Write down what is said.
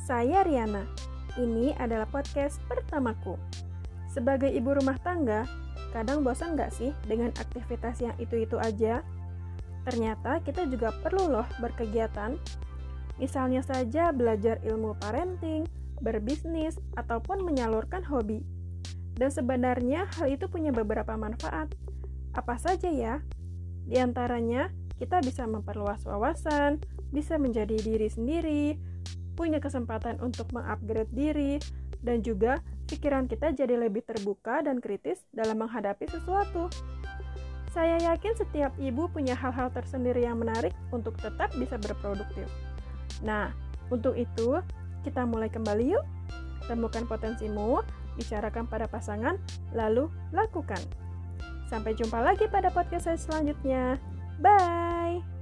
Saya Riana. Ini adalah podcast pertamaku. Sebagai ibu rumah tangga, kadang bosan gak sih dengan aktivitas yang itu-itu aja? Ternyata kita juga perlu loh berkegiatan. Misalnya saja belajar ilmu parenting, berbisnis, ataupun menyalurkan hobi. Dan sebenarnya hal itu punya beberapa manfaat. Apa saja ya? Di antaranya, kita bisa memperluas wawasan, bisa menjadi diri sendiri, punya kesempatan untuk mengupgrade diri, dan juga pikiran kita jadi lebih terbuka dan kritis dalam menghadapi sesuatu. Saya yakin setiap ibu punya hal-hal tersendiri yang menarik untuk tetap bisa berproduktif. Nah, untuk itu, kita mulai kembali yuk. Temukan potensimu, bicarakan pada pasangan, lalu lakukan. Sampai jumpa lagi pada podcast saya selanjutnya. Bye!